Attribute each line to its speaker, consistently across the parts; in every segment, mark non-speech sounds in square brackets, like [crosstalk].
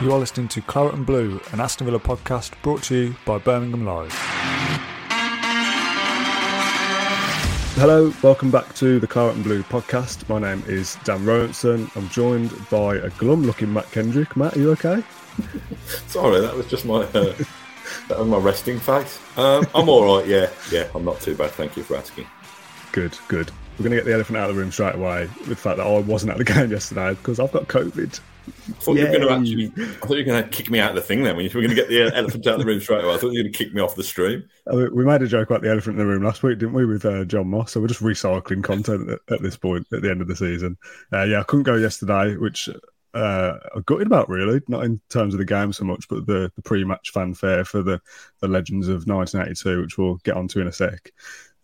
Speaker 1: You are listening to Claret and Blue, an Aston Villa podcast brought to you by Birmingham Live.
Speaker 2: Hello, welcome back to the Claret and Blue podcast. My name is Dan Rolinson. I'm joined by a glum looking Mat Kendrick. Mat, are you okay? [laughs]
Speaker 3: Sorry, that was just my uh, that was my resting face. Um, I'm all right. Yeah, yeah, I'm not too bad. Thank you for asking.
Speaker 2: Good, good. We're going to get the elephant out of the room straight away with the fact that I wasn't at the game yesterday because I've got COVID.
Speaker 3: I thought you were going to actually. I thought you were going to kick me out of the thing. Then when you were going to get the elephant out of the room straight away, I thought you were going to kick me off the stream.
Speaker 2: I mean, we made a joke about the elephant in the room last week, didn't we, with uh, Jon Moss? So we're just recycling content at, at, this point at the end of the season. Uh, yeah, I couldn't go yesterday, which uh, I'm gutted about really, not in terms of the game so much, but the, the pre-match fanfare for the, the Legends of 1982, which we'll get onto in a sec.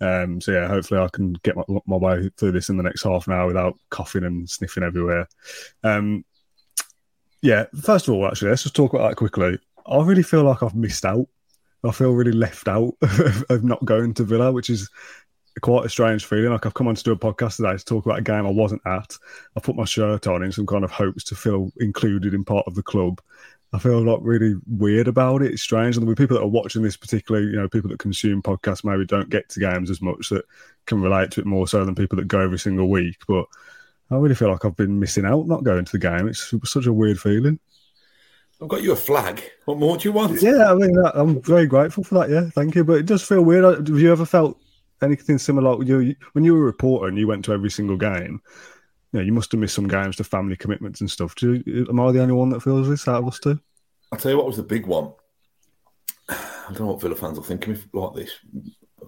Speaker 2: Um, so yeah, hopefully I can get my, my, way through this in the next half an hour without coughing and sniffing everywhere. Um, yeah, first of all, actually, let's just talk about that quickly. I really feel like I've missed out. I feel really left out [laughs] of, of not going to Villa, which is quite a strange feeling. Like I've come on to do a podcast today to talk about a game I wasn't at. I put my shirt on in some kind of hopes to feel included in part of the club. I feel like really weird about it. It's strange. And the people that are watching this, particularly, you know, people that consume podcasts maybe don't get to games as much that can relate to it more so than people that go every single week. But I really feel like I've been missing out not going to the game. It's such a weird feeling.
Speaker 3: I've got you a flag. What more do you want?
Speaker 2: Yeah, I mean, I'm very grateful for that. Yeah, thank you. But it does feel weird. Have you ever felt anything similar? You, when you were a reporter and you went to every single game, you, know, you must have missed some games to family commitments and stuff. Do you, am I the only one that feels this out of us two?
Speaker 3: I'll tell you what was the big one. [sighs] I don't know what Villa fans will think of me like this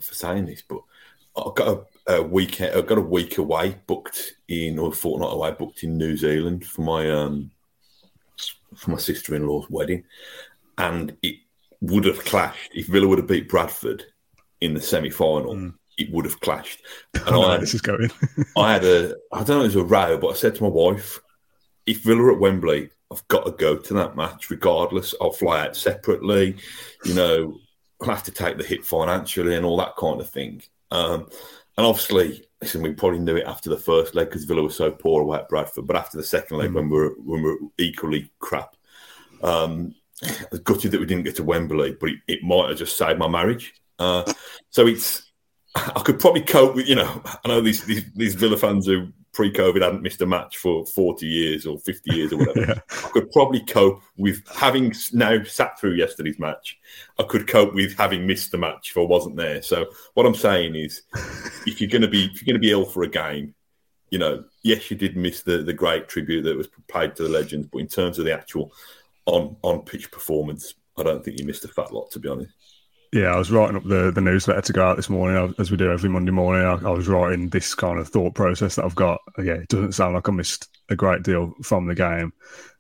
Speaker 3: for saying this, but I've got a, weekend. I've got a week away booked in, or a fortnight away booked in New Zealand for my um for my sister in law's wedding, and it would have clashed if Villa would have beat Bradford in the semi final. Mm. It would have clashed. [laughs]
Speaker 2: And I, had, this is going. [laughs]
Speaker 3: I had a, [laughs] I don't know, it was a row, but I said to my wife, if Villa at Wembley, I've got to go to that match regardless. I'll fly out separately. You know, I'll have to take the hit financially and all that kind of thing. Um, and obviously, listen, we probably knew it after the first leg because Villa was so poor away at Bradford. But after the second leg, mm. when we were when we were equally crap, um, I was gutted that we didn't get to Wembley. But it, it might have just saved my marriage. Uh, so it's I could probably cope with you know I know these these, these Villa fans who pre-COVID hadn't missed a match for 40 years or 50 years or whatever. [laughs] yeah. I could probably cope with having now sat through yesterday's match. I could cope with having missed the match if I wasn't there. So what I'm saying is, [laughs] if you're going to be if you're going to be ill for a game, you know, yes, you did miss the the great tribute that was paid to the legends, but in terms of the actual on on pitch performance, I don't think you missed a fat lot, to be honest.
Speaker 2: Yeah, I was writing up the, the newsletter to go out this morning, as we do every Monday morning. I, I, was writing this kind of thought process that I've got. Yeah, it doesn't sound like I missed a great deal from the game.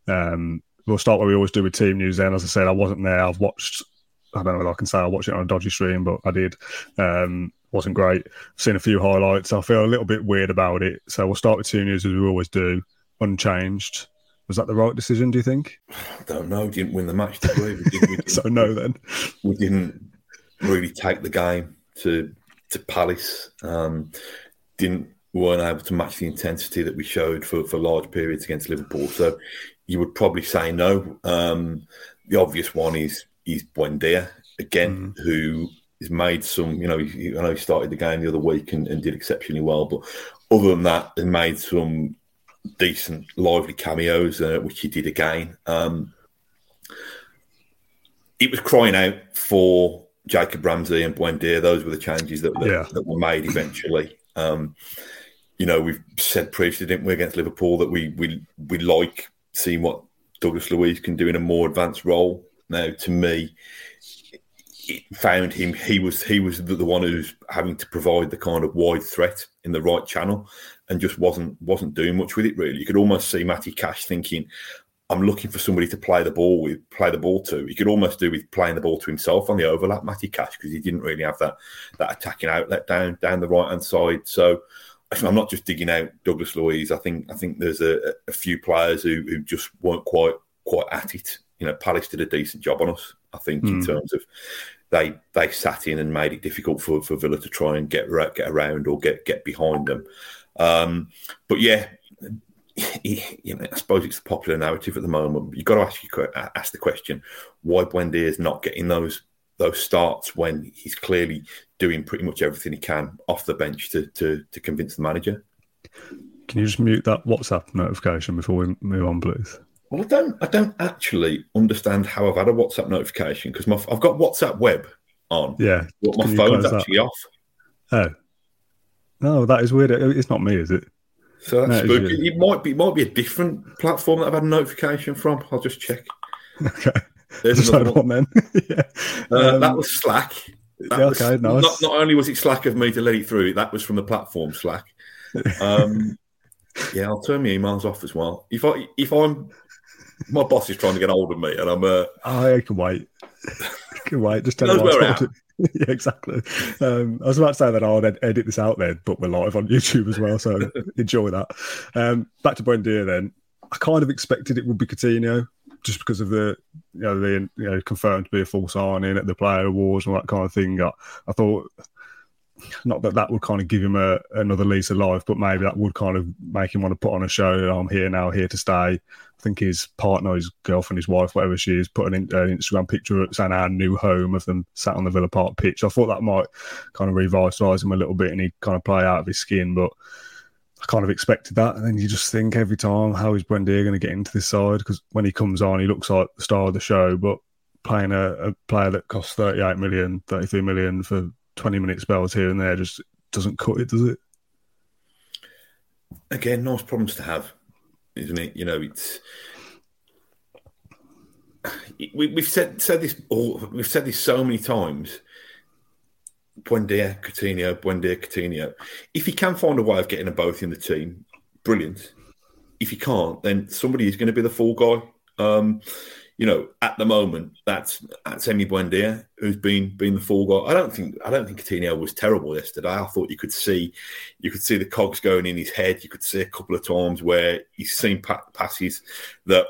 Speaker 2: Um, we'll start where we always do with team news. Then, as I said, I wasn't there. I've watched. I don't know whether I can say I watched it on a dodgy stream, but I did. Um, wasn't great. I've seen a few highlights. I feel a little bit weird about it. So we'll start with team news as we always do, unchanged. Was that the right decision? Do you think? [sighs]
Speaker 3: I don't know. We didn't win the match, did we? we, did, we
Speaker 2: didn't, [laughs] so no, then
Speaker 3: we didn't really take the game to to Palace. Um, didn't weren't able to match the intensity that we showed for, for large periods against Liverpool. So you would probably say no. Um, the obvious one is is Buendia again, mm. who has made some. You know, I know he started the game the other week and, and did exceptionally well, but other than that, he made some decent, lively cameos, uh, which he did again. Um, it was crying out for Jacob Ramsey and Buendia, those were the changes that, that, yeah. that were made eventually. Um, you know, we've said previously, didn't we, against Liverpool, that we we we like seeing what Douglas Luiz can do in a more advanced role. Now, to me, it found him. He was he was the, the one who's having to provide the kind of wide threat in the right channel, and just wasn't wasn't doing much with it. Really, you could almost see Matty Cash thinking, I'm looking for somebody to play the ball with, play the ball to. He could almost do with playing the ball to himself on the overlap, Matty Cash, because he didn't really have that that attacking outlet down down the right hand side. So I'm not just digging out Douglas Luiz. I think I think there's a, a few players who, who just weren't quite quite at it. You know, Palace did a decent job on us. I think mm. in hmm. terms of they they sat in and made it difficult for, for Villa to try and get get around or get get behind them. Um, but yeah, you know, I suppose it's the popular narrative at the moment. You've got to ask you ask the question: Why Buendia is not getting those those starts when he's clearly doing pretty much everything he can off the bench to to, to convince the manager?
Speaker 2: Can you just mute that WhatsApp notification before we move on, please?
Speaker 3: Well, I don't. I don't actually understand how I've had a WhatsApp notification because I've got WhatsApp web on.
Speaker 2: Yeah,
Speaker 3: but my phone's actually that? off.
Speaker 2: Oh, no, that is weird. It's not me, is it?
Speaker 3: So that's no, spooky. It might be. It might be a different platform that I've had a notification from. I'll just check. [laughs]
Speaker 2: Okay. There's another one. one then. [laughs] yeah.
Speaker 3: Uh, um, that was Slack. That
Speaker 2: yeah, okay,
Speaker 3: was,
Speaker 2: nice.
Speaker 3: Not, not only was it Slack of me to let it through, that was from the platform Slack. Um, [laughs] yeah, I'll turn my emails off as well. If I if I'm my boss is trying to get hold of me, and I'm. Uh,
Speaker 2: oh, I can wait. I can wait. Just tell me [laughs] yeah, exactly. Um, I was about to say that I'll ed- edit this out then, but we're live on [laughs] YouTube as well, so enjoy that. Um, back to Buendia then. I kind of expected it would be Coutinho just because of the you know the you know confirmed to be a full signing at the player awards and all that kind of thing. I, I thought not that that would kind of give him a, another lease of life, but maybe that would kind of make him want to put on a show. I'm here now, here to stay. I think his partner, his girlfriend, his wife, whatever she is, put an, an uh, Instagram picture saying our new home of them sat on the Villa Park pitch. I thought that might kind of revitalise him a little bit and he'd kind of play out of his skin, but I kind of expected that. And then you just think every time, how is Buendia going to get into this side? Because when he comes on, he looks like the star of the show, but playing a, a player that costs 38 million, 33 million for 20 minute spells here and there just doesn't cut it, does it?
Speaker 3: Again, nice problems to have, isn't it? You know, it's we, have said said this we've said this so many times. Buendia, Coutinho, Buendia, Coutinho. If you can find a way of getting them both in the team, brilliant. If you can't, then somebody is going to be the full guy. Um, you know, at the moment, that's that's Emi Buendia who's been been the full guy. I don't think I don't think Coutinho was terrible yesterday. I thought you could see you could see the cogs going in his head. You could see a couple of times where he's seen passes that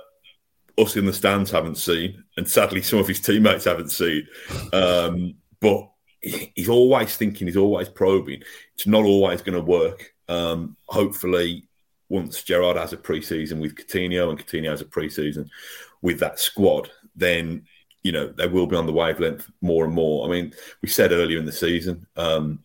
Speaker 3: us in the stands haven't seen, and sadly some of his teammates haven't seen. Um, but he's always thinking, he's always probing. It's not always going to work. Um, hopefully, once Gerrard has a pre-season with Coutinho and Coutinho has a pre-season with that squad, then you know they will be on the wavelength more and more. I mean, we said earlier in the season um,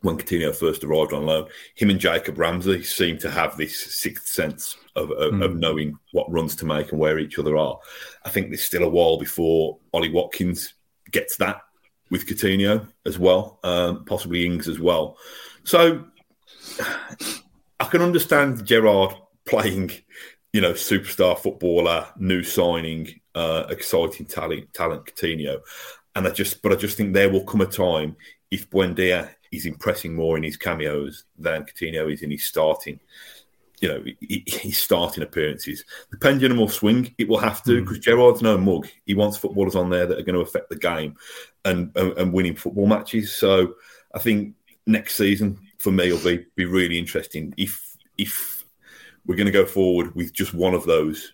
Speaker 3: when Coutinho first arrived on loan, him and Jacob Ramsey seem to have this sixth sense of, of, mm. of, knowing what runs to make and where each other are. I think there's still a while before Ollie Watkins gets that with Coutinho as well, um, possibly Ings as well. So I can understand Gerrard playing you know, superstar footballer, new signing, uh, exciting talent, talent Coutinho. And I just, but I just think there will come a time if Buendia is impressing more in his cameos than Coutinho is in his starting, you know, his starting appearances. The pendulum will swing. It will have to because mm. Gerrard's no mug. He wants footballers on there that are going to affect the game and, and, and winning football matches. So I think next season for me will be be really interesting if if we're going to go forward with just one of those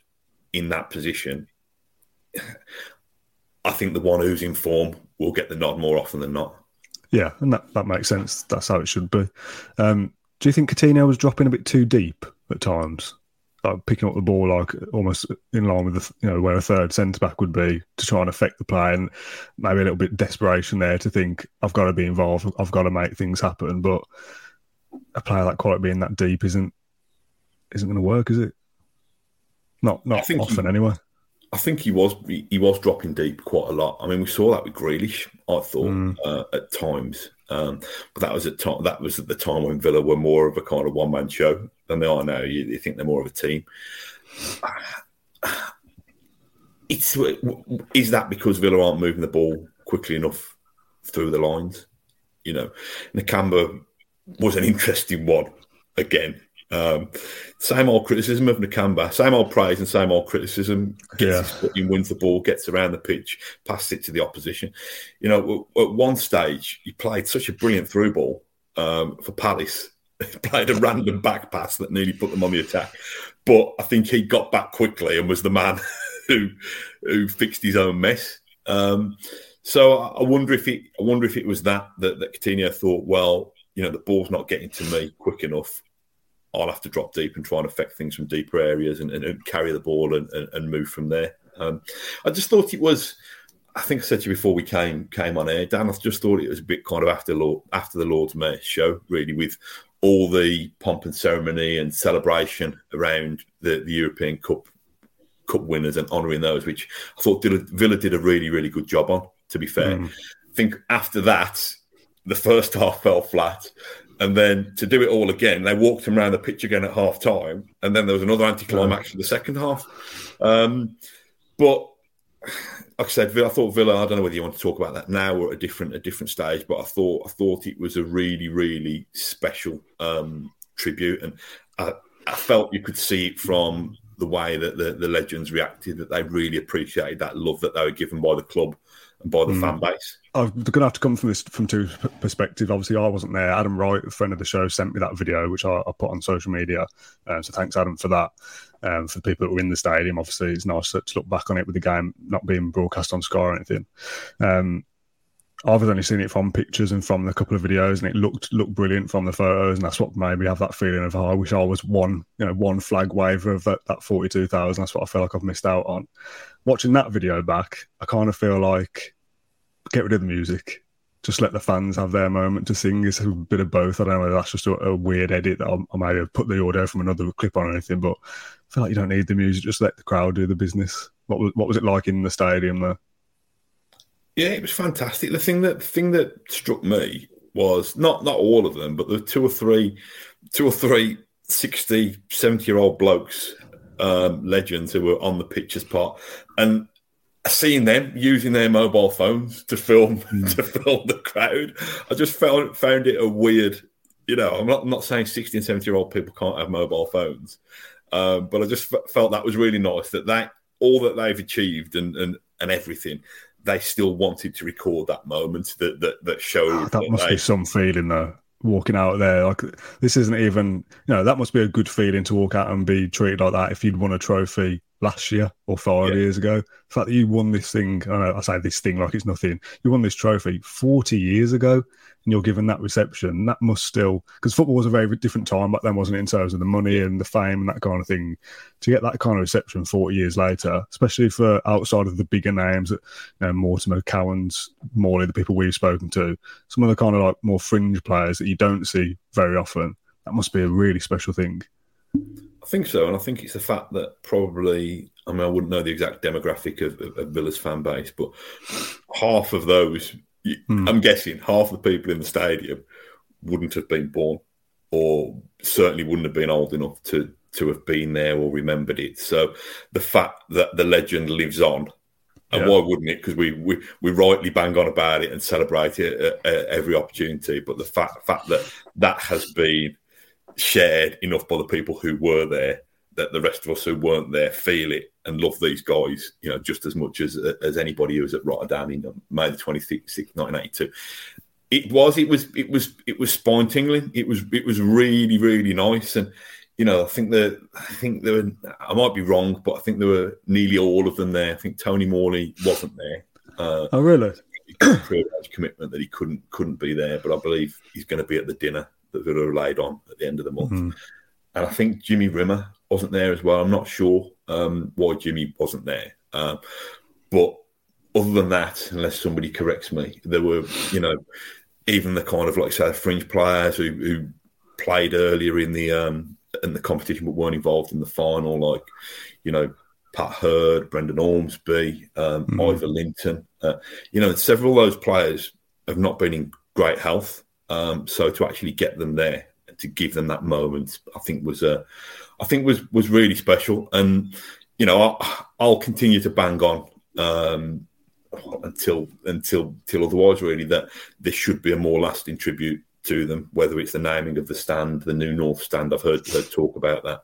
Speaker 3: in that position. I think the one who's in form will get the nod more often than not.
Speaker 2: Yeah, and that, that makes sense. That's how it should be. Um, do you think Coutinho was dropping a bit too deep at times? Like picking up the ball like almost in line with the, you know where a third centre back would be to try and affect the play, and maybe a little bit desperation there to think I've got to be involved, I've got to make things happen. But a player that quite being that deep isn't isn't going to work, is it? Not not often he, anyway.
Speaker 3: I think he was he was dropping deep quite a lot. I mean, we saw that with Grealish. I thought mm. uh, at times, um, but that was at time that was at the time when Villa were more of a kind of one man show than they are now. You, you think they're more of a team. [sighs] It's is that because Villa aren't moving the ball quickly enough through the lines? You know, Nakamba was an interesting one again um, same old criticism of Nakamba, same old praise and same old criticism. Gets yeah. his foot in, wins the ball, gets around the pitch, passes it to the opposition. You know, at one stage, he played such a brilliant through ball um, for Palace. [laughs] played a random back pass that nearly put them on the attack. But I think he got back quickly and was the man [laughs] who who fixed his own mess. Um, so I wonder if it I wonder if it was that that, that Coutinho thought, well, you know, the ball's not getting to me quick enough I'll have to drop deep and try and affect things from deeper areas and, and, and carry the ball and, and, move from there. Um, I just thought it was. I think I said to you before we came came on air, Dan. I just thought it was a bit kind of after Lord, after the Lord's Mayor show, really, with all the pomp and ceremony and celebration around the, the European Cup Cup winners and honouring those, which I thought Villa did a really really good job on. To be fair, mm. I think after that, the first [laughs] half fell flat, and then to do it all again, they walked him around the pitch again at half time, and then there was another anticlimax for the second half. Um, but like I said, I thought Villa. I don't know whether you want to talk about that now or at a different a different stage, but I thought I thought it was a really really special um, tribute, and I, I, felt you could see it from the way that the, the legends reacted that they really appreciated that love that they were given by the club and by the mm. fan base.
Speaker 2: I'm going to have to come from this from two perspectives. Obviously, I wasn't there. Adam Wright, a friend of the show, sent me that video, which I, I put on social media. Uh, so thanks, Adam, for that. Um, for the people that were in the stadium, obviously, it's nice to look back on it with the game not being broadcast on Sky or anything. Um, I've only seen it from pictures and from the couple of videos, and it looked looked brilliant from the photos, and that's what made me have that feeling of oh, I wish I was one, you know, one flag waver of that, that forty two thousand. That's what I feel like I've missed out on. Watching that video back, I kind of feel like get rid of the music. Just let the fans have their moment to sing. It's a bit of both. I don't know that's just a, a weird edit that I, might have put the audio from another clip on or anything, but I feel like you don't need the music. Just let the crowd do the business. What was what was it like in the stadium there?
Speaker 3: Yeah, it was fantastic. The thing that the thing that struck me was not not all of them, but the two or three, two or three 60, 70 year old blokes, um, legends who were on the pitch as part. And seeing them using their mobile phones to film mm. [laughs] to film the crowd, I just found found it a weird. You know, I'm not I'm not saying 60 and 70 year old people can't have mobile phones, um, but I just f- felt that was really nice that that all that they've achieved and and and everything, they still wanted to record that moment that that that showed. Oh,
Speaker 2: that, that, must
Speaker 3: they,
Speaker 2: be some feeling though walking out there. Like this isn't even, you know, that must be a good feeling to walk out and be treated like that if you'd won a trophy last year or five yeah. years ago. The fact that you won this thing, I, know, I say this thing like it's nothing. You won this trophy 40 years ago and you're given that reception. That must still, because football was a very different time back then, wasn't it, in terms of the money and the fame and that kind of thing. To get that kind of reception 40 years later, especially for outside of the bigger names, you know, Mortimer, Cowans, Morley, the people we've spoken to, some of the kind of like more fringe players that you don't see very often, that must be a really special thing.
Speaker 3: I think so, and I think it's the fact that probably I mean I wouldn't know the exact demographic of, of, of Villa's fan base, but half of those, mm. I'm guessing, half the people in the stadium wouldn't have been born, or certainly wouldn't have been old enough to to have been there or remembered it. So the fact that the legend lives on and yeah. why wouldn't it? Because we, we we rightly bang on about it and celebrate it at, at every opportunity. But the fact fact that that has been shared enough by the people who were there that the rest of us who weren't there feel it and love these guys, you know, just as much as as anybody who was at Rotterdam in May the twenty sixth, nineteen eighty two. It was, it was, it was, it was spine tingling. It was, it was really, really nice. And you know, I think that I think there were. I might be wrong, but I think there were nearly all of them there. I think Tony Morley wasn't there.
Speaker 2: Uh, oh, really?
Speaker 3: commitment that he couldn't couldn't be there, but I believe he's going to be at the dinner that Villa relied on at the end of the month. Mm-hmm. And I think Jimmy Rimmer wasn't there as well. I'm not sure um, why Jimmy wasn't there. Uh, but other than that, unless somebody corrects me, there were, you know, even the kind of like say fringe players who, who played earlier in the um, in the competition but weren't involved in the final, like you know Pat Heard, Brendan Ormsby, um, mm. Ivor Linton. Uh, you know, several of those players have not been in great health. Um, so to actually get them there, to give them that moment, I think was a, uh, I think was was really special. And you know, I'll, I'll continue to bang on um, until until until otherwise. Really, that this should be a more lasting tribute to them. Whether it's the naming of the stand, the new North Stand, I've heard, heard talk about that.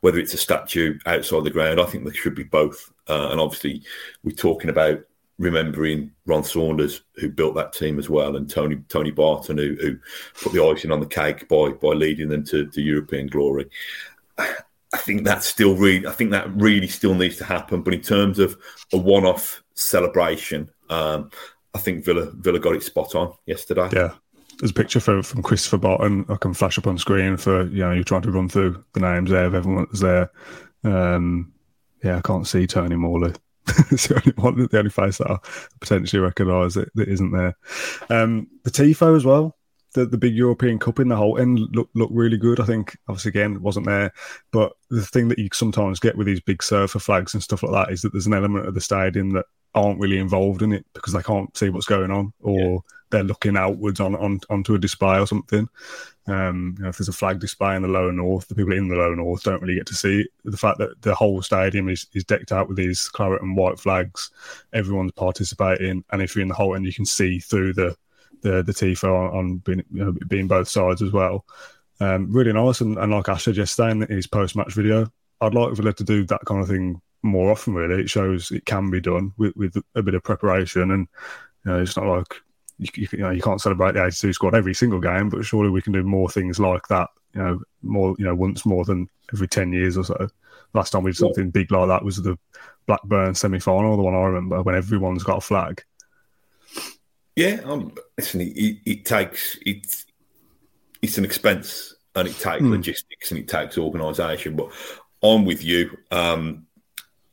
Speaker 3: Whether it's a statue outside the ground, I think there should be both. Uh, and obviously, we're talking about remembering Ron Saunders, who built that team as well, and Tony Tony Barton, who, who put the icing on the cake by by leading them to, to European glory. I think that's still really, I think that really still needs to happen. But in terms of a one-off celebration, um, I think Villa Villa got it spot on yesterday.
Speaker 2: Yeah, there's a picture for, from Christopher Barton. I can flash up on screen for you know you're trying to run through the names there of everyone that's there. Um, yeah, I can't see Tony Morley. [laughs] it's the only one, the only face that I potentially recognise that, that isn't there. Um, the tifo as well. The, the big European Cup in the whole end looked looked really good. I think obviously again wasn't there, but the thing that you sometimes get with these big surfer flags and stuff like that is that there's an element of the stadium that aren't really involved in it because they can't see what's going on or yeah. they're looking outwards on, on onto a display or something. Um, you know, if there's a flag display in the lower north, the people in the lower north don't really get to see it. The fact that the whole stadium is, is decked out with these claret and white flags, everyone's participating, and if you're in the whole end, you can see through the the the tifo on, on being you know, being both sides as well. Um, really nice, and, and like Ash said yesterday in his post match video, I'd like Villa to do that kind of thing more often. Really, it shows it can be done with, with a bit of preparation, and you know, it's not like you, you, you, know you can't celebrate the 82 squad every single game, but surely we can do more things like that. You know, more you know once more than every 10 years or so. Last time we did something big like that was the Blackburn semi final, the one I remember when everyone's got a flag.
Speaker 3: Yeah, um, listen, it, it takes it's it's an expense and it takes mm. logistics and it takes organisation. But I'm with you. Um,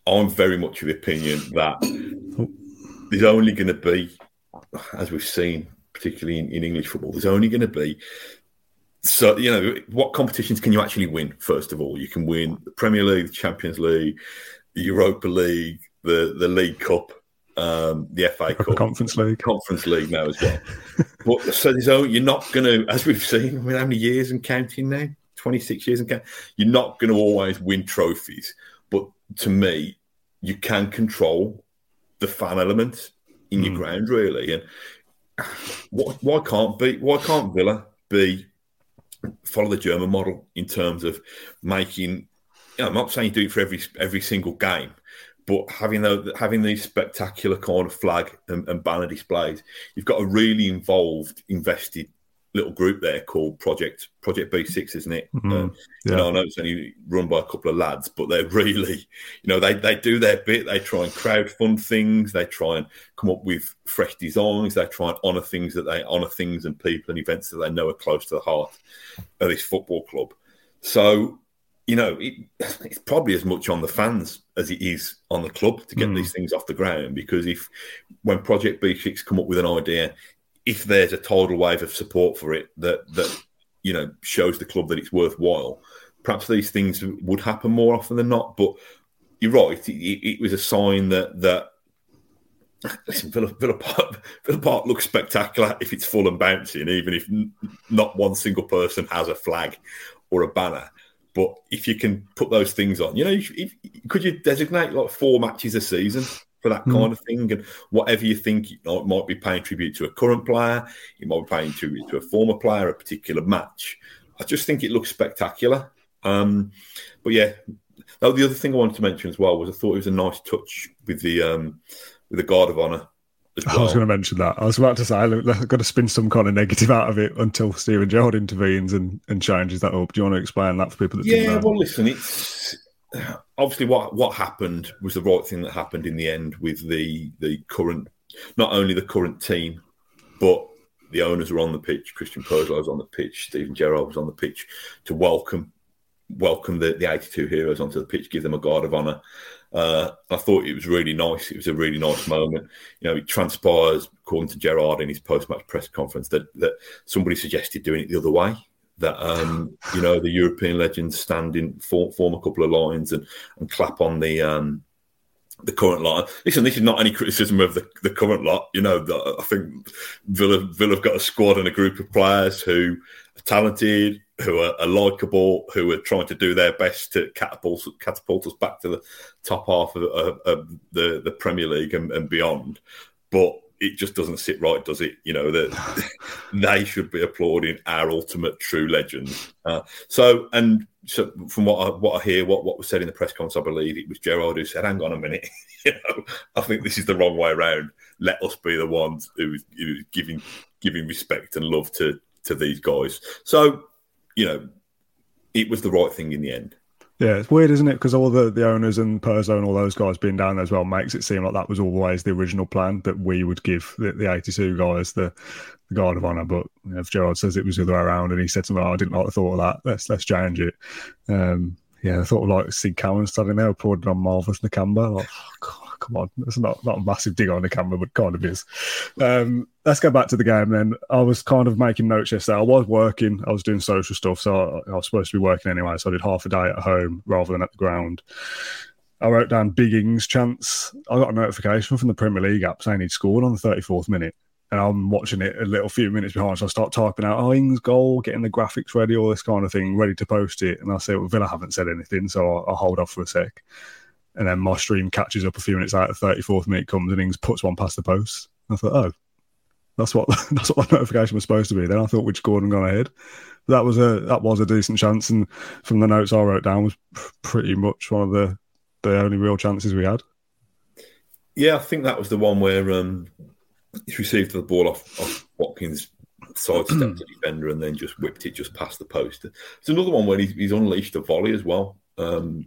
Speaker 3: I'm very much of the opinion that [coughs] there's only going to be, as we've seen, particularly in, in English football, there's only going to be. So you know what competitions can you actually win? First of all, you can win the Premier League, the Champions League, the Europa League, the the League Cup, um, the FA Cup,
Speaker 2: Conference League,
Speaker 3: Conference League now as well. [laughs] but so there's only, you're not going to, as we've seen, I mean, how many years and counting now? 26 years and counting. You're not going to always win trophies. But to me, you can control the fan element in your hmm. ground, really. And why, why can't be? Why can't Villa be follow the German model in terms of making? You know, I'm not saying you do it for every every single game, but having the, having these spectacular corner flag and, and banner displays, you've got a really involved, invested little group there called Project Project B6, isn't it? Mm-hmm. Yeah. You know, I know it's only run by a couple of lads, but they're [laughs] really, you know, they they do their bit. They try and crowd fund things. They try and come up with fresh designs. They try and honour things that they honour things and people and events that they know are close to the heart of this football club. So, you know, it, [sighs] it's probably as much on the fans as it is on the club to get mm. these things off the ground. Because if when Project B6 come up with an idea, if there's a tidal wave of support for it that that you know shows the club that it's worthwhile, perhaps these things would happen more often than not. But you're right; it, it was a sign that that listen, Villa, Villa, Park, Villa Park looks spectacular if it's full and bouncing, even if not one single person has a flag or a banner. But if you can put those things on, you know, if, if, could you designate like four matches a season? For that mm. kind of thing. And whatever you think, you know, it might be paying tribute to a current player, it might be paying tribute to a former player, a particular match. I just think it looks spectacular. Um, but yeah, oh, the other thing I wanted to mention as well was I thought it was a nice touch with the um, with the guard of honour.
Speaker 2: Well. I was going to mention that. I was about to say I've got to spin some kind of negative out of it until Steven Gerrard intervenes and, and changes that up. Do you want to explain that for people that
Speaker 3: yeah? Well, listen, it's obviously what what happened was the right thing that happened in the end with the the current not only the current team but the owners were on the pitch christian Purslow was on the pitch steven gerrard was on the pitch to welcome welcome the, the 82 heroes onto the pitch give them a guard of honor uh, I thought it was really nice. It was a really nice moment. You know, it transpires, according to Gerrard in his post-match press conference, that that somebody suggested doing it the other way that um, you know the European legends stand in form, form a couple of lines and, and clap on the um, the current lot. Listen, this is not any criticism of the, the current lot. You know, the, I think Villa Villa have got a squad and a group of players who are talented, who are, are likable, who are trying to do their best to catapult catapult us back to the top half of, of, of the the Premier League and, and beyond. But it just doesn't sit right, does it? You know that [laughs] they should be applauding our ultimate true legends. Uh, so, and so from what I, what I hear, what what was said in the press conference, I believe it was Gerrard who said, "Hang on a minute, [laughs] you know, I think this is the wrong way around. Let us be the ones who, who giving giving respect and love to to these guys." So, you know, it was the right thing in the end.
Speaker 2: Yeah, it's weird, isn't it? Because all the, the owners and Purslow and all those guys being down there as well makes it seem like that was always the original plan that we would give the, the 82 guys the, the guard of honour. But you know, if Gerrard says it was the other way around and he said something, oh, I didn't like the thought of that, let's let's change it. Um, yeah, I thought of like Sid Cowan standing there applauding on Marvelous Nakamba. Like, oh, come on, it's not not a massive dig on the camera, but kind of is. Um, let's go back to the game then. I was kind of making notes yesterday. I was working, I was doing social stuff, so I, I was supposed to be working anyway. So I did half a day at home rather than at the ground. I wrote down big Ings chance. I got a notification from the Premier League app saying he'd scored on the 34th minute. And I'm watching it a little few minutes behind. So I start typing out, oh, Ings goal, getting the graphics ready, all this kind of thing, ready to post it. And I say, well, Villa haven't said anything. So I'll hold off for a sec. And then my stream catches up a few minutes out. The 34th minute comes and Ings puts one past the post. I thought, oh, that's what [laughs] that's what the notification was supposed to be. Then I thought we'd scored and gone ahead. But that was a that was a decent chance, and from the notes I wrote down was pretty much one of the the only real chances we had.
Speaker 3: Yeah, I think that was the one where um, he received the ball off, off Watkins, sidestepped [clears throat] the defender, and then just whipped it just past the post. It's another one where he's, he's unleashed a volley as well, um,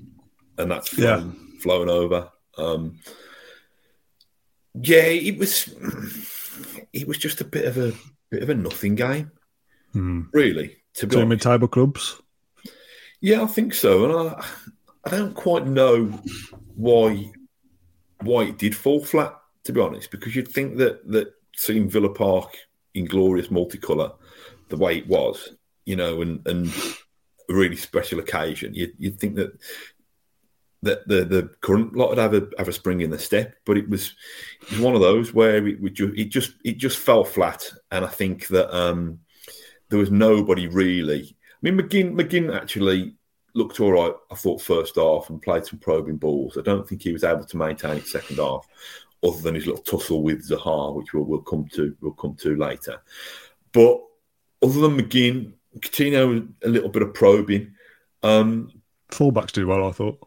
Speaker 3: and that's flown, yeah. flown over. Um, yeah, it was [clears throat] it was just a bit of a bit of a nothing game,
Speaker 2: mm.
Speaker 3: really. To be
Speaker 2: Two mid-table clubs.
Speaker 3: Yeah, I think so, and I I don't quite know why why it did fall flat. To be honest, because you'd think that that seeing Villa Park in glorious multicolour, the way it was, you know, and and a really special occasion, you'd, you'd think that that the the current lot would have a have a spring in the step, but it was it was one of those where it, it just it just fell flat, and I think that um, there was nobody really. I mean, McGinn McGinn actually looked all right. I thought first half and played some probing balls. I don't think he was able to maintain it second half, other than his little tussle with Zaha, which we'll, we'll come to we'll come to later. But other than McGinn, Coutinho a little bit of probing. Um,
Speaker 2: Fullbacks do well, I thought.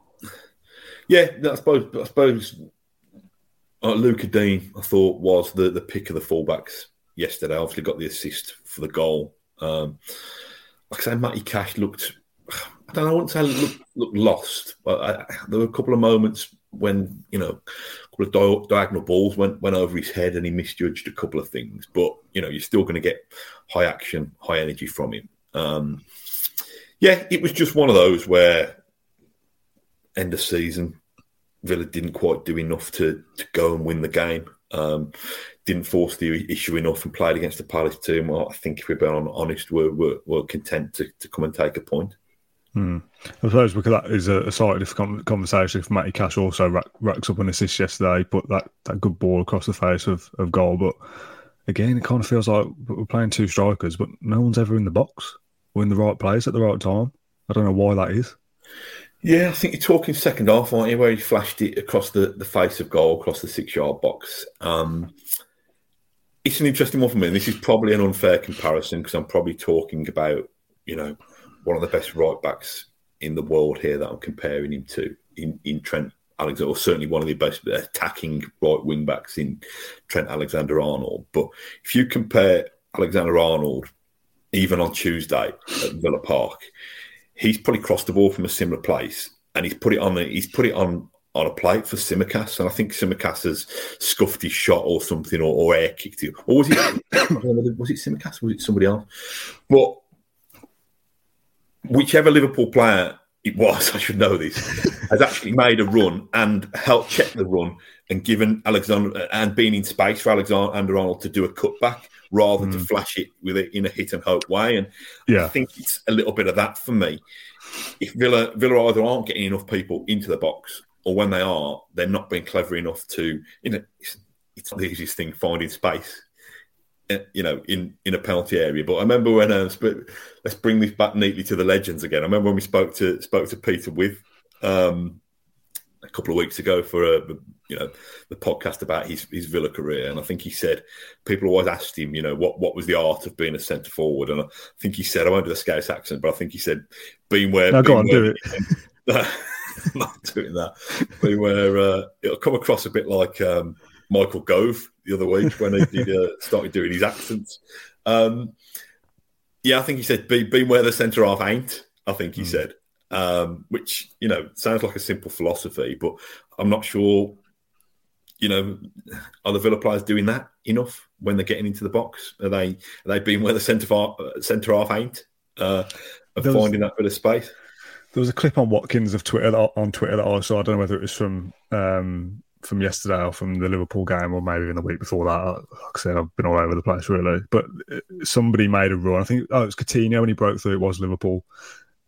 Speaker 3: Yeah, I suppose. I suppose uh, Lucas Digne, I thought, was the, the pick of the fullbacks yesterday. Obviously, got the assist for the goal. Um, like I say, Matty Cash looked. I don't know. I wouldn't say looked lost, but I, there were a couple of moments when you know a couple of diagonal balls went went over his head and he misjudged a couple of things. But you know, you're still going to get high action, high energy from him. Um, yeah, it was just one of those where end of season, Villa didn't quite do enough to, to go and win the game. Um, didn't force the issue enough and played against the Palace team. Well, I think if we're being honest, we're, we're, we're content to, to come and take a point.
Speaker 2: Hmm. I suppose because that is a, a slightly different conversation. If Matty Cash also rack, racks up an assist yesterday, put that, that good ball across the face of, of goal. But again, it kind of feels like we're playing two strikers, but no one's ever in the box or in the right place at the right time. I don't know why that is.
Speaker 3: Yeah, I think you're talking second half, aren't you? Where he flashed it across the, the face of goal, across the six yard box. Um, it's an interesting one for me. And this is probably an unfair comparison because I'm probably talking about, you know, one of the best right backs in the world here that I'm comparing him to in, in Trent Alexander, or certainly one of the best attacking right wing backs in Trent Alexander Arnold. But if you compare Alexander Arnold, even on Tuesday at Villa Park, he's probably crossed the ball from a similar place and he's put it on. the, He's put it on on a plate for Tsimikas, and I think Tsimikas has scuffed his shot or something, or, or air kicked it, or was it [coughs] was it Tsimikas? Was it somebody else? But whichever Liverpool player it was, [laughs] I should know this, has actually made a run and helped check the run and given Alexander and been in space for Alexander Arnold to do a cutback rather than mm. to flash it with it in a hit and hope way. And yeah. I think it's a little bit of that for me. If Villa Villa either aren't getting enough people into the box, or when they are, they're not being clever enough to. You know, it's, it's not the easiest thing finding space. Eh, you know, in in a penalty area. But I remember when uh, let's bring this back neatly to the legends again. I remember when we spoke to spoke to Peter Withe um, a couple of weeks ago for a you know the podcast about his his Villa career, and I think he said people always asked him, you know, what what was the art of being a centre forward, and I think he said I won't do the Scouse accent, but I think he said being where.
Speaker 2: No, go on,
Speaker 3: where,
Speaker 2: do [laughs] it.
Speaker 3: not doing that. Being where uh, it'll come across a bit like um, Michael Gove the other week when he did, uh, [laughs] started doing his accents. Um, yeah, I think he said be, being where the centre half ain't. I think he mm. said. um, which you know sounds like a simple philosophy, but I'm not sure. You know, are the Villa players doing that enough when they're getting into the box? Are they are they being where the centre half centre half ain't? Uh, of
Speaker 2: There
Speaker 3: finding that bit of space.
Speaker 2: There was a clip on Watkins of Twitter on Twitter that I saw. I don't know whether it was from um, from yesterday or from the Liverpool game or maybe in the week before that. Like I said, I've been all over the place really. But uh, somebody made a run. I think oh, it was Coutinho when he broke through. It was Liverpool.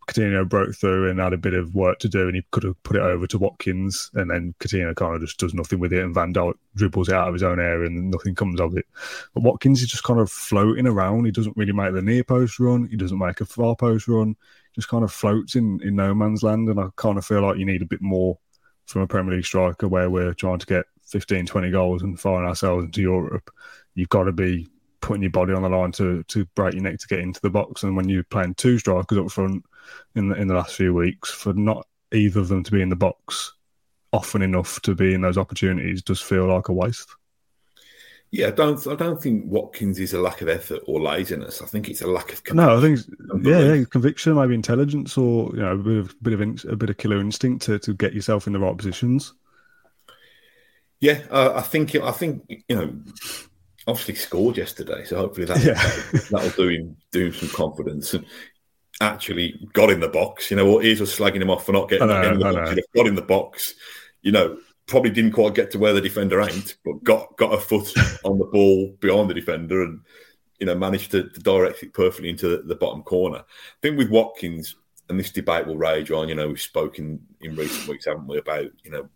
Speaker 2: Coutinho broke through and had a bit of work to do, and he could have put it over to Watkins, and then Coutinho kind of just does nothing with it, and Van Dijk dribbles it out of his own area, and nothing comes of it. But Watkins is just kind of floating around. He doesn't really make the near post run. He doesn't make a far post run. Just kind of floats in in no man's land, and I kind of feel like you need a bit more from a Premier League striker where we're trying to get 15, 20 goals and firing ourselves into Europe. You've got to be putting your body on the line to to break your neck to get into the box. And when you're playing two strikers up front in the in the last few weeks, for not either of them to be in the box often enough to be in those opportunities does feel like a waste.
Speaker 3: Yeah, I don't. I don't think Watkins is a lack of effort or laziness. I think it's a lack of.
Speaker 2: No, I think yeah, yeah, conviction, maybe intelligence, or you know, a bit of bit of in, a bit of killer instinct to, to get yourself in the right positions.
Speaker 3: Yeah, uh, I think. I think you know. Obviously scored yesterday, so hopefully that
Speaker 2: Yeah. [laughs]
Speaker 3: that'll do him do him some confidence and actually got in the box. You know, what is us slagging him off for not getting,
Speaker 2: know,
Speaker 3: getting in the box.
Speaker 2: know.
Speaker 3: He'd have got in the box. You know, probably didn't quite get to where the defender ain't, but got got a foot [laughs] on the ball behind the defender and you know managed to, to direct it perfectly into the, the bottom corner. I think with Watkins, and this debate will rage on. You know, we've spoken in recent weeks, haven't we, about you know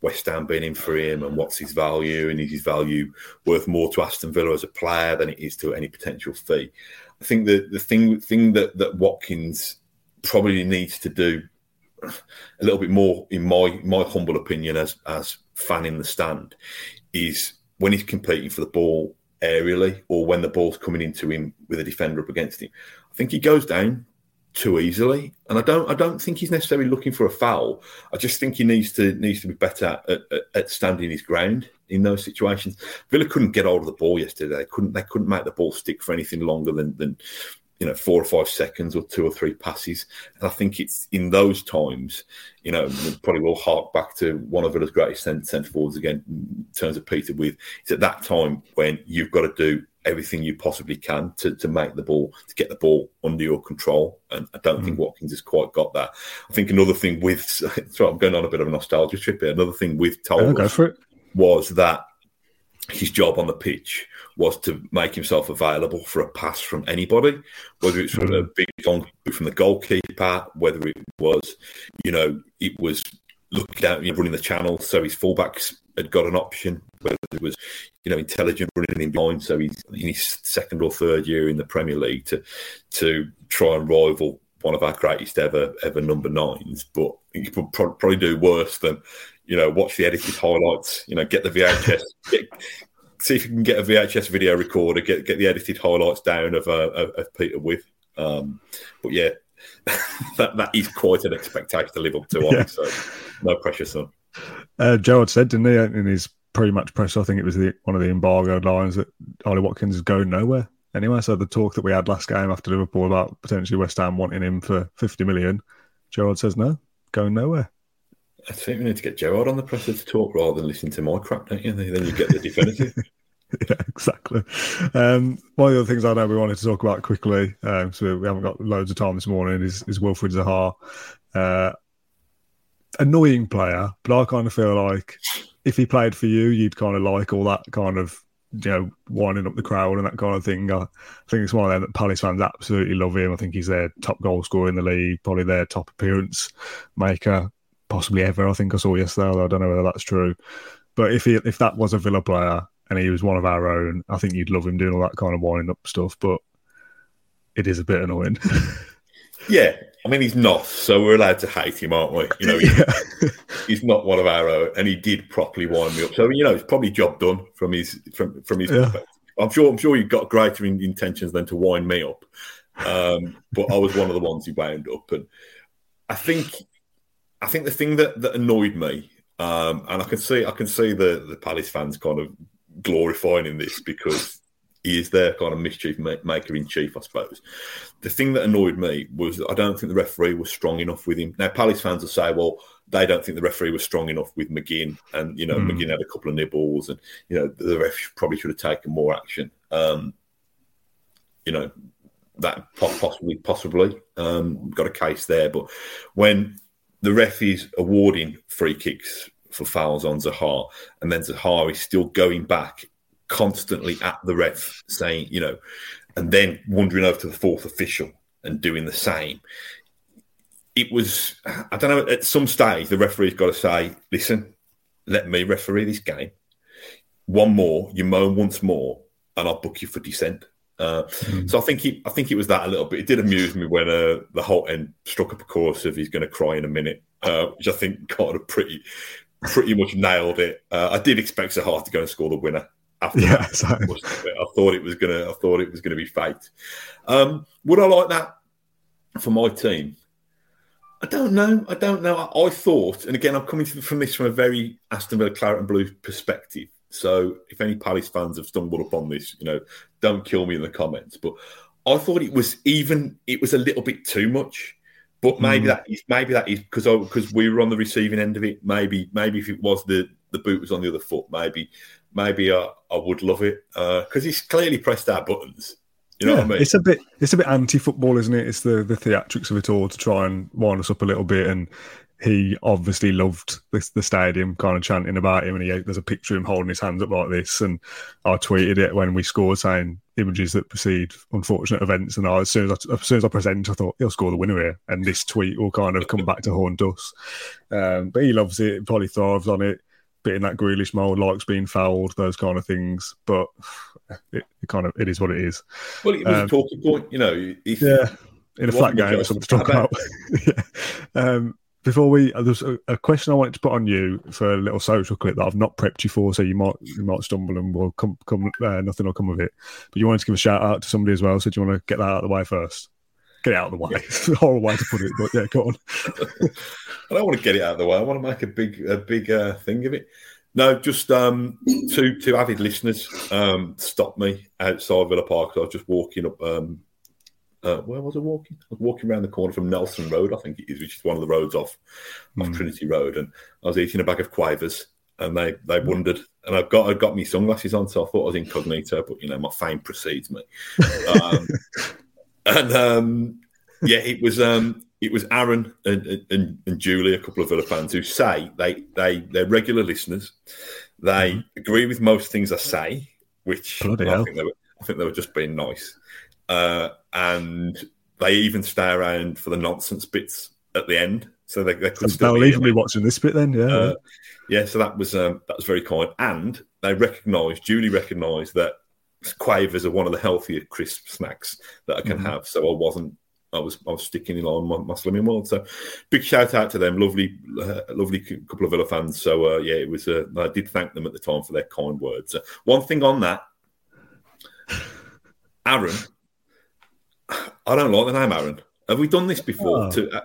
Speaker 3: West Ham being in for him and what's his value and is his value worth more to Aston Villa as a player than it is to any potential fee. I think the the thing thing that that Watkins probably needs to do a little bit more, in my my humble opinion, as as fan in the stand, is when he's competing for the ball aerially or when the ball's coming into him with a defender up against him. I think he goes down too easily, and I don't I don't think he's necessarily looking for a foul. I just think he needs to needs to be better at, at, at standing his ground in those situations. Villa couldn't get hold of the ball yesterday. They couldn't they couldn't make the ball stick for anything longer than than you know four or five seconds or two or three passes. And I think it's in those times, you know, probably will hark back to one of Villa's greatest centre forwards again in terms of Peter Withe. It's at that time when you've got to do everything you possibly can to, to make the ball to get the ball under your control and I don't think mm. Watkins has quite got that I think another thing with [laughs] so I'm going on a bit of a nostalgia trip here another thing with Tolbert
Speaker 2: go for it.
Speaker 3: was that his job on the pitch was to make himself available for a pass from anybody, whether it's from a hmm. big long from the goalkeeper, whether it was, you know, it was looking out, you know, running the channel, so his fullbacks had got an option, whether it was, you know, intelligent running in behind, so he's in his second or third year in the Premier League to to try and rival one of our greatest ever ever number nines, but he could probably do worse than you know watch the edited highlights. You know, get the VHS, [laughs] get, see if you can get a VHS video recorder, get get the edited highlights down of uh, of, of Peter Withe. Um, but yeah, [laughs] that that is quite an expectation to live up to.
Speaker 2: Yeah.
Speaker 3: So no pressure, son.
Speaker 2: Uh, Gerrard said, didn't he, in his pretty much press? I think it was the, one of the embargoed lines that Ollie Watkins is going nowhere. Anyway, so the talk that we had last game after Liverpool about potentially West Ham wanting him for fifty million, Gerrard says no, going nowhere.
Speaker 3: I think we need to get Gerrard on the presser to talk rather than listen to my crap, don't you? Then you get the definitive. [laughs]
Speaker 2: yeah, exactly. Um, one of the things I know we wanted to talk about quickly, um, so we haven't got loads of time this morning, is, is Wilfried Zaha. Uh, annoying player, but I kind of feel like if he played for you, you'd kind of like all that kind of, you know, winding up the crowd and that kind of thing. I think it's one of them that Palace fans absolutely love him. I think he's their top goal scorer in the league, probably their top appearance maker, possibly ever. I think I saw yesterday, although I don't know whether that's true. But if he, if that was a Villa player and he was one of our own, I think you'd love him doing all that kind of winding up stuff. But it is a bit annoying. [laughs]
Speaker 3: yeah, I mean he's not, so we're allowed to hate him, aren't we? You know, he-
Speaker 2: yeah. [laughs]
Speaker 3: he's not one of our own, and he did properly wind me up. So you know, it's probably job done from his from from his
Speaker 2: Yeah.
Speaker 3: I'm sure I'm sure you've got greater in- intentions than to wind me up, um, but I was one of the ones who wound up, and I think I think the thing that that annoyed me, um, and I can see I can see the the Palace fans kind of glorifying in this because he is their kind of mischief maker in chief, I suppose. The thing that annoyed me was I don't think the referee was strong enough with him. Now, Palace fans will say, well, they don't think the referee was strong enough with McGinn, and you know, mm. McGinn had a couple of nibbles, and you know, the ref probably should have taken more action. Um, you know, that possibly, possibly um, got a case there, but when the ref is awarding free kicks for fouls on Zaha, and then Zaha is still going back constantly at the ref, saying, you know, and then wandering over to the fourth official and doing the same. It was, I don't know, at some stage, the referee's got to say, listen, let me referee this game. One more, you moan once more, and I'll book you for dissent. Uh, mm. So I think he, I think it was that a little bit. It did amuse me when uh, the whole end struck up a course of he's going to cry in a minute, uh, which I think kind of pretty, pretty much nailed it. Uh, I did expect Zaha to go and score the winner, after yeah, I thought it was gonna. I thought it was gonna be fate. Um, would I like that for my team? I don't know. I don't know. I, I thought, and again, I'm coming from this from a very Aston Villa Claret and Blue perspective. So, if any Palace fans have stumbled upon this, you know, don't kill me in the comments. But I thought it was even. It was a little bit too much. But maybe mm. that is maybe that is because because we were on the receiving end of it. Maybe maybe if it was the the boot was on the other foot, maybe maybe I, I would love it because uh, he's clearly pressed our buttons. You know yeah, I mean?
Speaker 2: It's a bit it's a bit anti football, isn't it? It's the the theatrics of it all to try and wind us up a little bit. And he obviously loved this, the stadium kind of chanting about him. And he there's a picture of him holding his hands up like this. And I tweeted it when we scored, saying images that precede unfortunate events. And I, as soon as I, as soon as I press enter, I thought he'll score the winner here, and this tweet will kind of come back to haunt us. Um, but he loves it. Probably thrives on it bit in that Grealish mold, likes being fouled, those kind of things. But it, it kind of it is what it is.
Speaker 3: Well, it was um, a talking point, you know.
Speaker 2: If, yeah, in a flat game, or something to talk about. yeah. um, before we, uh, there's a, a, question I wanted to put on you for a little social clip that I've not prepped you for, so you might you might stumble and will come come uh, nothing will come of it. But you wanted to give a shout out to somebody as well, so do you want to get that out of the way first? Get it out of the way. It's [laughs] a horrible way to put it, but yeah, go on. [laughs]
Speaker 3: I don't want to get it out of the way. I want to make a big a big uh, thing of it. No, just um, two two avid listeners um, stopped me outside Villa Park. I was just walking up. Um, uh, where was I walking? I was walking around the corner from Nelson Road, I think it is, which is one of the roads off, off mm. Trinity Road, and I was eating a bag of quavers, and they they hmm. wondered, and I've got I got me sunglasses on, so I thought I was incognito, but you know my fame precedes me. Um, [laughs] and um, yeah, it was um, it was Aaron and, and, and, Julie, a couple of other fans, who say they they they're regular listeners. They mm. agree with most things I say, which I think, were, I think they were just being nice, uh, and they even stay around for the nonsense bits at the end. So they, they could
Speaker 2: so still be watching this bit then, yeah. Uh,
Speaker 3: yeah, so that was um, that was very kind, and they recognised Julie recognised that quavers are one of the healthier crisp snacks that I can mm-hmm. have. So I wasn't. I was I was sticking in on my, my slimming world. So big shout out to them. Lovely, uh, lovely couple of Villa fans. So uh, yeah, it was. Uh, I did thank them at the time for their kind words. one thing on that, Aaron. I don't like the name Aaron. Have we done this before? Oh. To uh,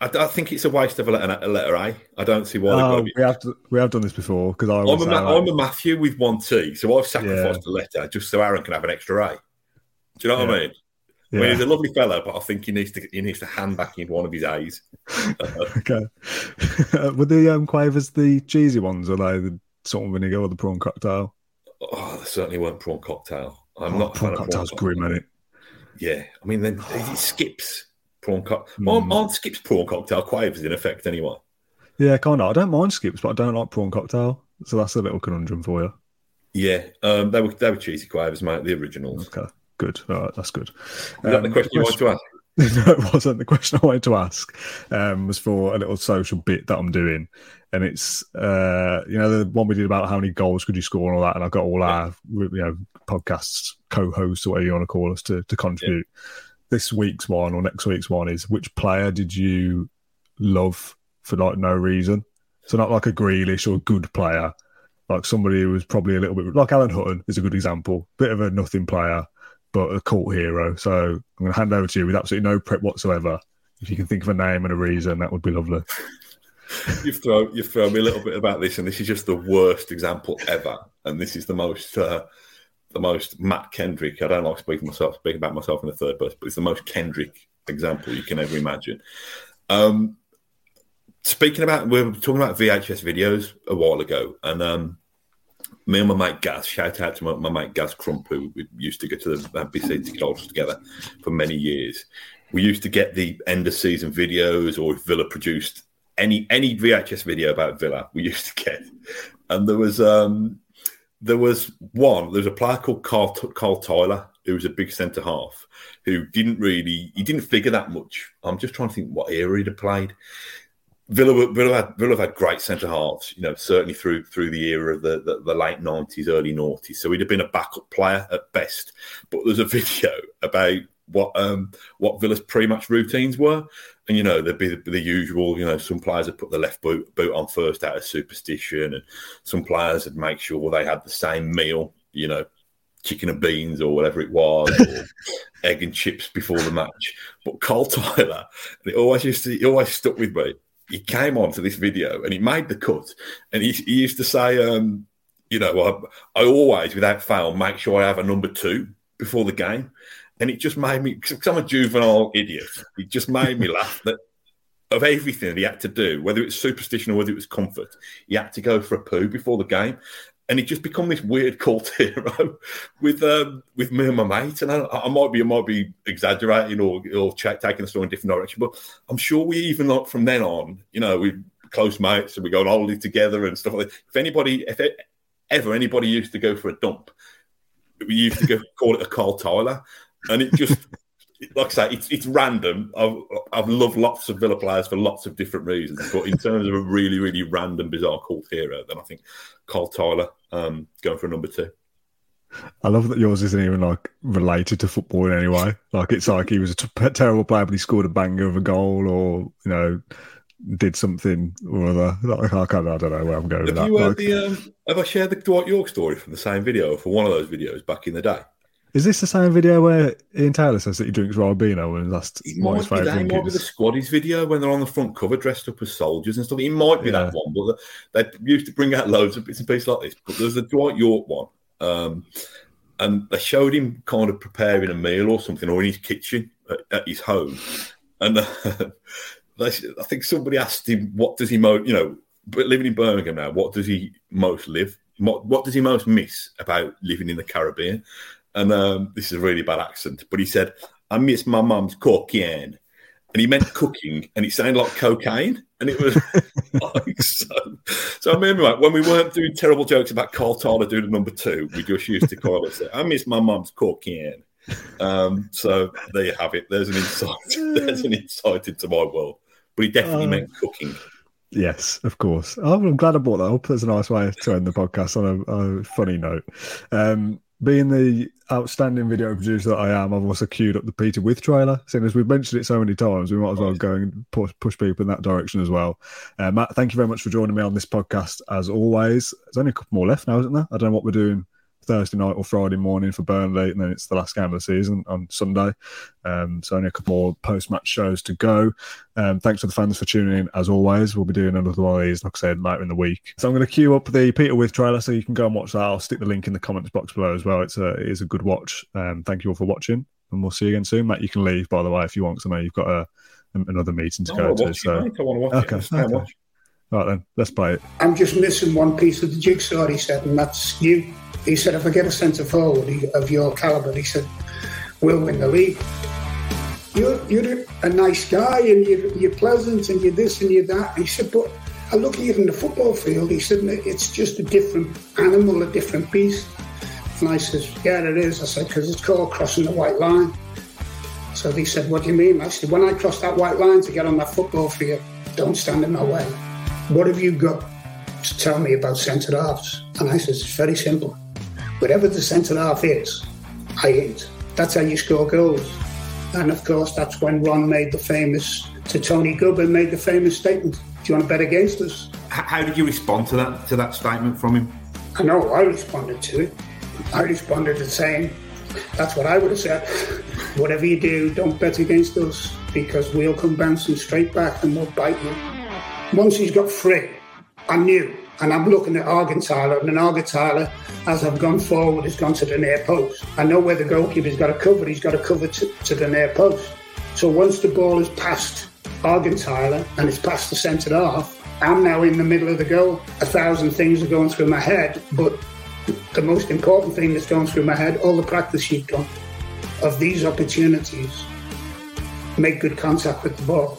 Speaker 3: I, I, think it's a waste of a letter, a letter A. I don't see why.
Speaker 2: Oh, we have to, we have done this before because I'm,
Speaker 3: a, Ma- I'm a Matthew with one T, so I've sacrificed yeah. a letter just so Aaron can have an extra A. Do you know what yeah. I mean? Yeah. I mean, he's a lovely fellow, but I think he needs to he needs to hand back in one of his A's. [laughs]
Speaker 2: okay. [laughs] Were the um, quavers the cheesy ones, or they the salt and vinegar or the prawn cocktail?
Speaker 3: Oh, they certainly weren't prawn cocktail. I'm oh, not
Speaker 2: prawn cocktail's prawn grim, isn't it?
Speaker 3: Yeah, I mean, then it [sighs] skips prawn cocktail. Mm. Aren't Skip's prawn cocktail quavers in effect anyway?
Speaker 2: Yeah, kind of. I don't mind Skips, but I don't like prawn cocktail. So that's a little conundrum for you.
Speaker 3: Yeah, um, they were they were cheesy quavers, mate. The originals.
Speaker 2: Okay, good. All right, that's good.
Speaker 3: Is um, that the question you wanted to ask? [laughs]
Speaker 2: no, it wasn't. The question I wanted to ask um, was for a little social bit that I'm doing, and it's uh, you know the one we did about how many goals could you score and all that, and I've got all our you know podcasts co-hosts or whatever you want to call us to to contribute. Yeah this week's one or next week's one is which player did you love for like no reason? So not like a Grealish or a good player, like somebody who was probably a little bit like Alan Hutton is a good example, bit of a nothing player, but a cult hero. So I'm going to hand over to you with absolutely no prep whatsoever. If you can think of a name and a reason, that would be lovely. [laughs]
Speaker 3: you've thrown you've thrown me a little bit about this, and this is just the worst example ever. And this is the most uh, the most Mat Kendrick. I don't like speaking myself, speaking about myself in the third person, but it's the most Kendrick example you can ever imagine. Um, speaking about, we were talking about VHS videos a while ago, and um, me and my mate Gaz, shout out to my, my mate Gaz Crump, who we used to go to the NBC ticket together for many years. We used to get the end of season videos, or if Villa produced any any VHS video about Villa, we [laughs] used to get. And there was um, there was one. There was a player called Carl, Carl Tiler, who was a big centre half, who didn't really he didn't figure that much. I'm just trying to think what era he'd have played. Villa, Villa, had, Villa had great centre halves, you know, certainly through through the era of the, the, the late nineties, early noughties. So he'd have been a backup player at best. But there's a video about what um what Villa's pre-match routines were, and you know there'd be the, the, usual. You know, some players would put the left boot boot on first out of superstition, and some players would make sure they had the same meal. You know, chicken and beans or whatever it was, or [laughs] egg and chips before the match. But Carl Tiler, it always used to, it always stuck with me he came on to this video and he made the cut. And he, he used to say, um, you know, I, I, always, without fail, make sure I have a number two before the game. And it just made me, because I'm a juvenile idiot, it just made me laugh that of everything that he had to do, whether it's superstition or whether it was comfort, he had to go for a poo before the game and he just become this weird cult [laughs] hero with um, with me and my mate. And I, I, might be I might be exaggerating or or check, taking the story in a different direction, but I'm sure we even like from then on, you know, we close mates and we go on holiday together and stuff like that. If anybody, if it, ever anybody used to go for a dump, we used to go [laughs] call it a Carl Tiler, and it just like I say, it's, it's random. I've, I've loved lots of Villa players for lots of different reasons, but in terms of a really, really random, bizarre cult hero, then I think Carl Tiler um, going for a number two.
Speaker 2: I love that yours isn't even like related to football in any way. Like it's like he was a t- terrible player, but he scored a banger of a goal, or you know, did something or other. Like, I, can't, I don't know where I'm going
Speaker 3: have
Speaker 2: with
Speaker 3: you
Speaker 2: that.
Speaker 3: Like, the, um, have I shared the Dwight Yorke story from the same video for one of those videos back in the day?
Speaker 2: Is this the same video where Ian Taylor says that he drinks Ribena and that's
Speaker 3: it might, his favourite drink? Might be the Squaddies video when they're on the front cover dressed up as soldiers and stuff. It might be yeah. that one, but they used to bring out loads of bits and pieces like this. But there's the Dwight Yorke one. Um, and they showed him kind of preparing a meal or something, or in his kitchen at, at his home. And [laughs] uh, they, I think somebody asked him, "What does he most, you know, but living in Birmingham now, what does he most live? What, what does he most miss about living in the Caribbean?" And um, this is a really bad accent, but he said, "I miss my mum's cooking," and he meant cooking, and it sounded like cocaine, and it was [laughs] like so. So I remember like, when we weren't doing terrible jokes about Carl Tiler doing the number two, we just used to call it, "I miss my mum's cooking." Um, so there you have it. There's an insight. [laughs] There's an insight into my world, but he definitely uh, meant cooking.
Speaker 2: Yes, of course. I'm glad I brought that up. That's a nice way to end the podcast on a, a funny note. Um, being the outstanding video producer that I am, I've also queued up the Peter Withe trailer. Seeing as we've mentioned it so many times, we might as well go and push, push people in that direction as well. Uh, Mat, thank you very much for joining me on this podcast as always. There's only a couple more left now, isn't there? I don't know what we're doing Thursday night or Friday morning for Burnley, and then it's the last game of the season on Sunday. Um, so only a couple more post-match shows to go. Um, thanks to the fans for tuning in as always. We'll be doing another one of these, like I said, later in the week. So I'm going to queue up the Peter Withe trailer so you can go and watch that. I'll stick the link in the comments box below as well. It's a it is a good watch. Um, thank you all for watching, and we'll see you again soon. Mat, you can leave by the way if you want. So I know you've got a another meeting to go to. So
Speaker 3: I want to watch okay, it. Okay.
Speaker 2: Right then, let's play it.
Speaker 4: I'm just missing one piece of the jigsaw, he said, and that's you. He said, if I get a centre forward of your calibre, he said, we'll win the league. You're, you're a nice guy and you're, you're pleasant and you're this and you're that. He said, but I look at you in the football field. He said, it's just a different animal, a different beast. And I said, yeah, it is. I said, because it's called crossing the white line. So he said, what do you mean? I said, when I cross that white line to get on that football field, don't stand in my way. What have you got to tell me about centre halves? And I said, it's very simple. Whatever the centre half is, I ain't. That's how you score goals. And of course, that's when Ron made the famous, to Tony Gubba, made the famous statement, do you want to bet against us?
Speaker 3: How did you respond to that, to that statement from him?
Speaker 4: I know I responded to it. I responded to saying, that's what I would have said. [laughs] Whatever you do, don't bet against us because we'll come bouncing straight back and we'll bite you. Once he's got free, I knew. And I'm looking at Augenthaler, and Augenthaler, as I've gone forward, has gone to the near post. I know where the goalkeeper's got to cover. He's got to cover to, to the near post. So once the ball is past Augenthaler and it's past the centre half, I'm now in the middle of the goal. A thousand things are going through my head, but the most important thing that's going through my head, all the practice you've done of these opportunities, make good contact with the ball.